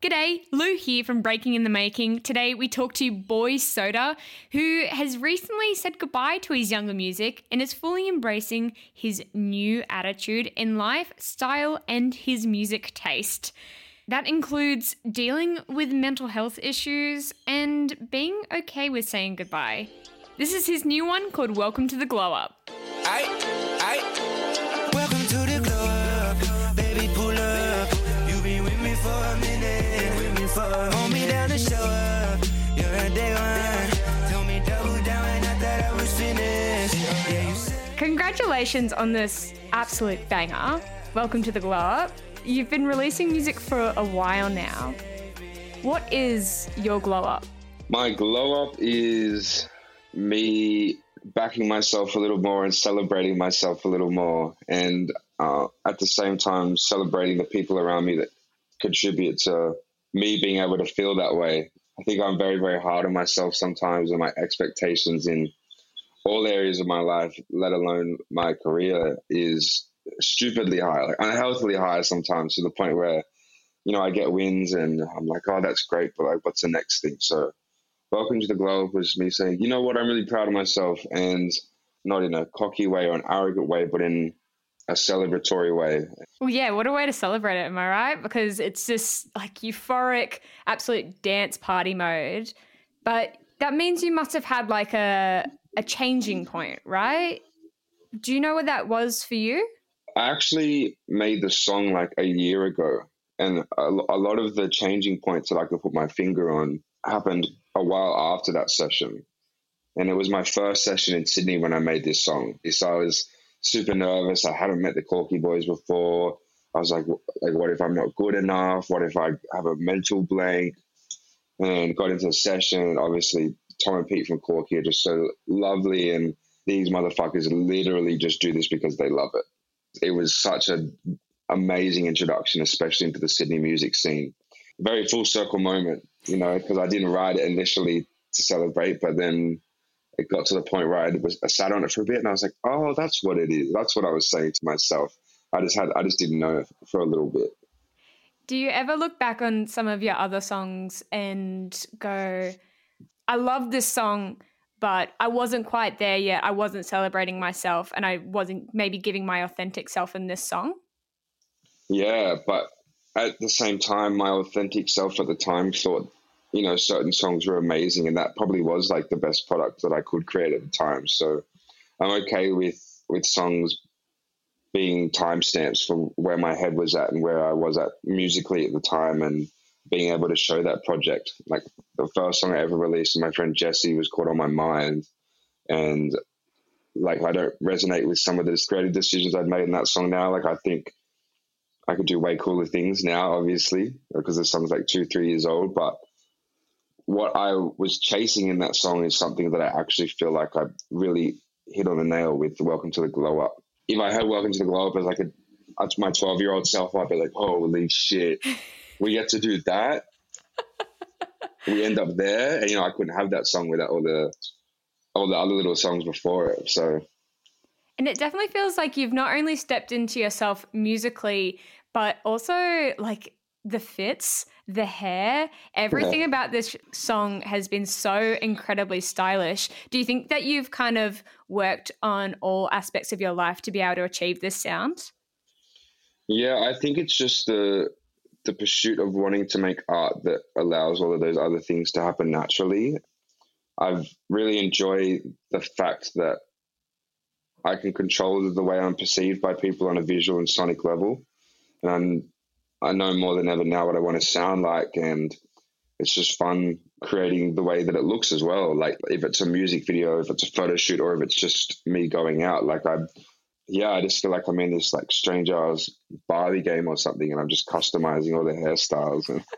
G'day, Lou here from Breaking in the Making. Today we talk to Boy Soda, who has recently said goodbye to his younger music and is fully embracing his new attitude in life, style, and his music taste. That includes dealing with mental health issues and being okay with saying goodbye. This is his new one called Welcome to the Glow Up. Congratulations on this absolute banger. Welcome to the Glow Up. You've been releasing music for a while now. What is your glow up? My glow up is me backing myself a little more and celebrating myself a little more, and uh, at the same time celebrating the people around me that contribute to me being able to feel that way. I think I'm very, very hard on myself sometimes and my expectations in all areas of my life, let alone my career, is stupidly high, like unhealthily high sometimes to the point where, you know, I get wins and I'm like, oh, that's great, but like, what's the next thing? So, welcome to the Glow Up was me saying, you know what, I'm really proud of myself and not in a cocky way or an arrogant way, but in a celebratory way. Well, yeah, what a way to celebrate it, am I right? Because it's just like euphoric, absolute dance party mode. But that means you must have had like a a changing point, right? Do you know what that was for you? I actually made the song like a year ago, and a, a lot of the changing points that I could put my finger on happened a while after that session. And it was my first session in Sydney when I made this song. So I was super nervous. I hadn't met the Korky Boys before. I was like, like, what if I'm not good enough? What if I have a mental blank? And got into the session. Obviously, Tom and Pete from Korky are just so lovely. And these motherfuckers literally just do this because they love it. It was such an amazing introduction, especially into the Sydney music scene. Very full circle moment, you know, because I didn't write it initially to celebrate, but then it got to the point where I was I sat on it for a bit and I was like, oh, that's what it is. That's what I was saying to myself. I just had I just didn't know for a little bit. Do you ever look back on some of your other songs and go, I love this song, but I wasn't quite there yet. I wasn't celebrating myself and I wasn't maybe giving my authentic self in this song? Yeah, but at the same time, my authentic self at the time thought, you know, certain songs were amazing, and that probably was like the best product that I could create at the time. So I'm okay with with songs being timestamps for where my head was at and where I was at musically at the time, and being able to show that project. Like the first song I ever released my friend Jesse was called On My Mind, and like I don't resonate with some of the creative decisions I'd made in that song now. Like I think I could do way cooler things now, obviously, because the song's like two, three years old. But what I was chasing in that song is something that I actually feel like I really hit on the nail with Welcome to the Glow Up. If I heard Welcome to the Glow Up, as like a as my 12 year old self, I'd be like, holy shit, we get to do that. we end up there. And, you know, I couldn't have that song without all the all the other little songs before it. So And it definitely feels like you've not only stepped into yourself musically, but also like the fits, the hair, everything Yeah. about this song has been so incredibly stylish. Do you think that you've kind of worked on all aspects of your life to be able to achieve this sound? Yeah, I think it's just the the pursuit of wanting to make art that allows all of those other things to happen naturally. I've really enjoyed the fact that I can control the way I'm perceived by people on a visual and sonic level, and I'm, I know more than ever now what I want to sound like, and it's just fun creating the way that it looks as well. Like if it's a music video, if it's a photo shoot, or if it's just me going out, like I yeah, I just feel like I'm in this like strange Hours Barbie game or something, and I'm just customizing all the hairstyles.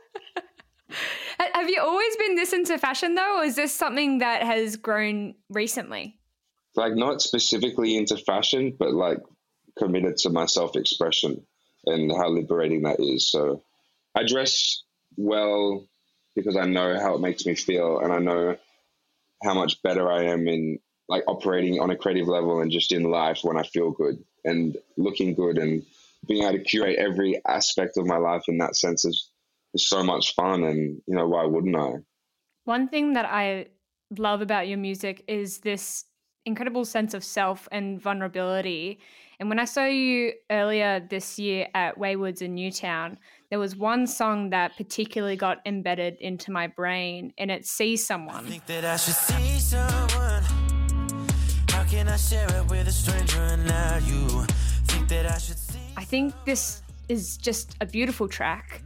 And Have you always been this into fashion though, or is this something that has grown recently? like not specifically into fashion, but like committed to my self expression and how liberating that is. So I dress well because I know how it makes me feel, and I know how much better I am in like operating on a creative level and just in life when I feel good and looking good and being able to curate every aspect of my life in that sense is it's so much fun, and you know why wouldn't I? One thing that I love about your music is this incredible sense of self and vulnerability. And when I saw you earlier this year at Waywards in Newtown, there was one song that particularly got embedded into my brain, and it's See Someone. I think that I should see someone. How can I share it with a stranger and not you? Think that I should see. I think this is just a beautiful track.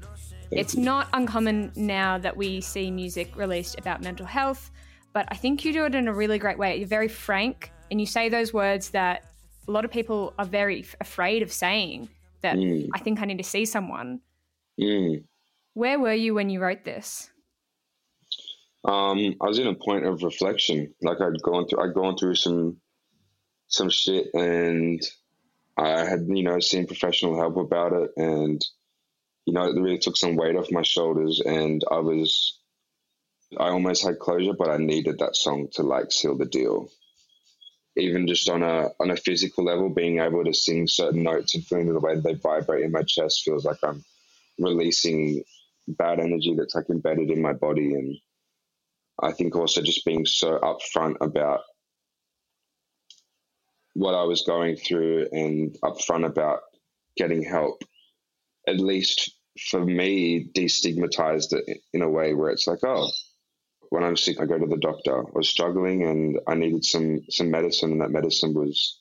It's not uncommon now that we see music released about mental health, but I think you do it in a really great way. You're very frank and you say those words that a lot of people are very f- afraid of saying that Mm. I think I need to see someone. Mm. Where were you when you wrote this? Um, I was in a point of reflection. Like I'd gone through, I'd gone through some some shit, and I had you know seen professional help about it, and you know it really took some weight off my shoulders, and I was, I almost had closure, but I needed that song to like seal the deal. Even just on a on a physical level, being able to sing certain notes and feeling the way they vibrate in my chest feels like I'm releasing bad energy that's like embedded in my body and I think also just being so upfront about what I was going through and upfront about getting help, at least for me, destigmatized it in a way where it's like, oh, when I'm sick, I go to the doctor. I was struggling and I needed some some medicine, and that medicine was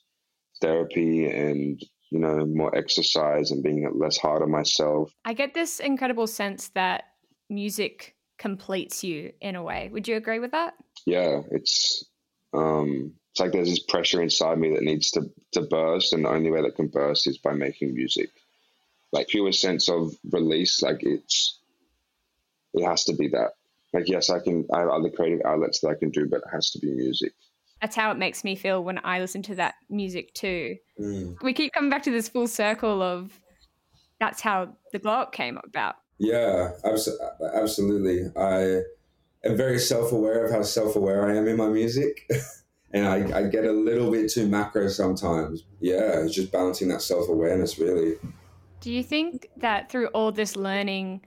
therapy and you know more exercise and being less hard on myself. I get this incredible sense that music completes you in a way. Would you agree with that? yeah, it's um, it's like there's this pressure inside me that needs to to burst, and the only way that can burst is by making music. Like pure sense of release, like it's it has to be that. Like yes, I can. I have other creative outlets that I can do, but it has to be music. That's how it makes me feel when I listen to that music too. Mm. We keep coming back to this full circle of that's how the glow up came about. Yeah, abs- absolutely. I am very self aware of how self aware I am in my music. and I, I get a little bit too macro sometimes. Yeah, it's just balancing that self awareness, really. Do you think that through all this learning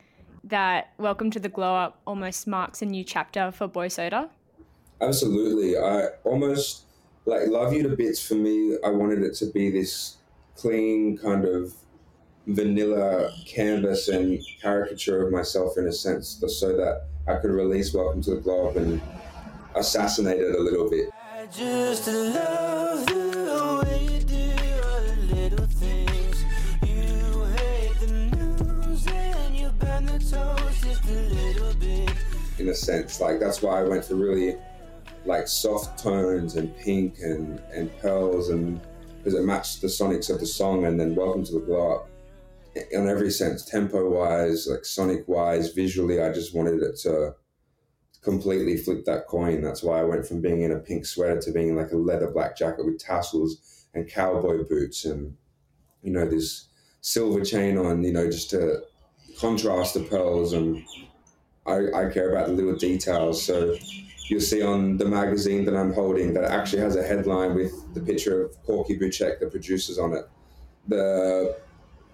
that Welcome to the Glow Up almost marks a new chapter for Boy Soda? Absolutely. I almost like Love You to Bits for me, I wanted it to be this clean kind of vanilla canvas and caricature of myself in a sense, so that I could release Welcome to the Glow Up and assassinate it a little bit. In a sense. Like that's why I went for really like soft tones and pink and and pearls and because it matched the sonics of the song and then Welcome to the Glow Up in every sense, tempo wise, like sonic wise, visually. I just wanted it to completely flip that coin. That's why I went from being in a pink sweater to being in like a leather black jacket with tassels and cowboy boots and you know this silver chain on. You know just to contrast the pearls and I, I care about the little details. So you'll see on the magazine that I'm holding that actually has a headline with the picture of Korky Buchek, the producers on it. The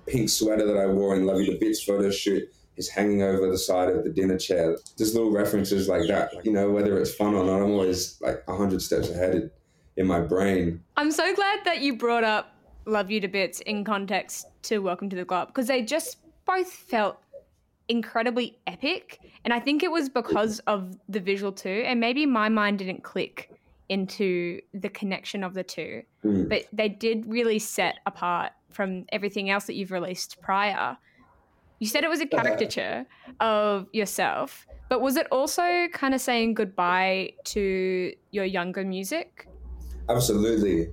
pink sweater that I wore in Love You to Bits photo shoot is hanging over the side of the dinner chair. Just little references like that. You know, whether it's fun or not, I'm always like 100 steps ahead in my brain. I'm so glad that you brought up Love You to Bits in context to Welcome to the Club because they just both felt incredibly epic. And I think it was because of the visual too. And maybe my mind didn't click into the connection of the two, Mm. but they did really set apart from everything else that you've released prior. You said it was a caricature of yourself, but was it also kind of saying goodbye to your younger music? Absolutely,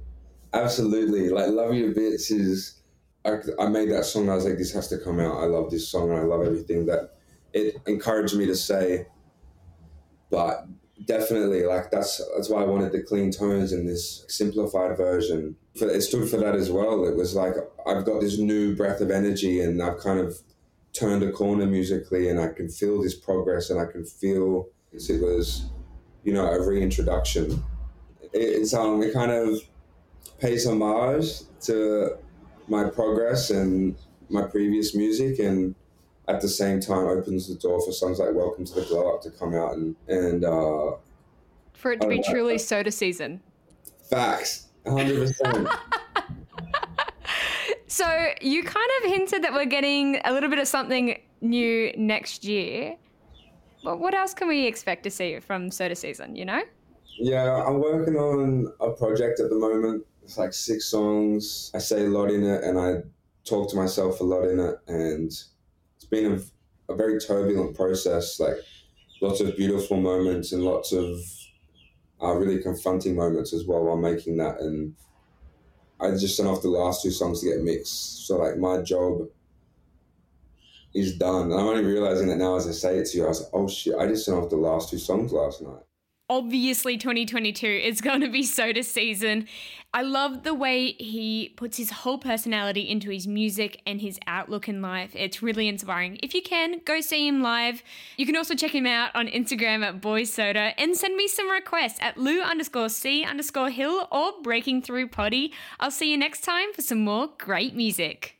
absolutely. Like "Love You to Bits" is. I, I made that song. I was like, "This has to come out." I love this song, and I love everything that it encouraged me to say. But definitely, like that's that's why I wanted the clean tones in this simplified version. It stood for that as well. It was like I've got this new breath of energy, and I've kind of turned a corner musically, and I can feel this progress, and I can feel it was, you know, a reintroduction it's um it kind of pays homage to my progress and my previous music and at the same time opens the door for songs like Welcome to the Glow Up to come out and and uh, For it to be like truly soda season. facts, hundred percent. So you kind of hinted that we're getting a little bit of something new next year. But what else can we expect to see from Soda Season, you know? Yeah, I'm working on a project at the moment. It's like six songs. I say a lot in it, and I talk to myself a lot in it, and it's been a, a very turbulent process. Like lots of beautiful moments and lots of uh, really confronting moments as well while making that. And I just sent off the last two songs to get mixed. So like my job is done. And I'm only realizing that now as I say it to you. I was like, oh shit! I just sent off the last two songs last night. Obviously 2022 is going to be soda season. I love the way he puts his whole personality into his music and his outlook in life. It's really inspiring. If you can, go see him live. You can also check him out on Instagram at Boys Soda and send me some requests at Lou underscore C underscore Hill or Breaking Through Potty. I'll see you next time for some more great music.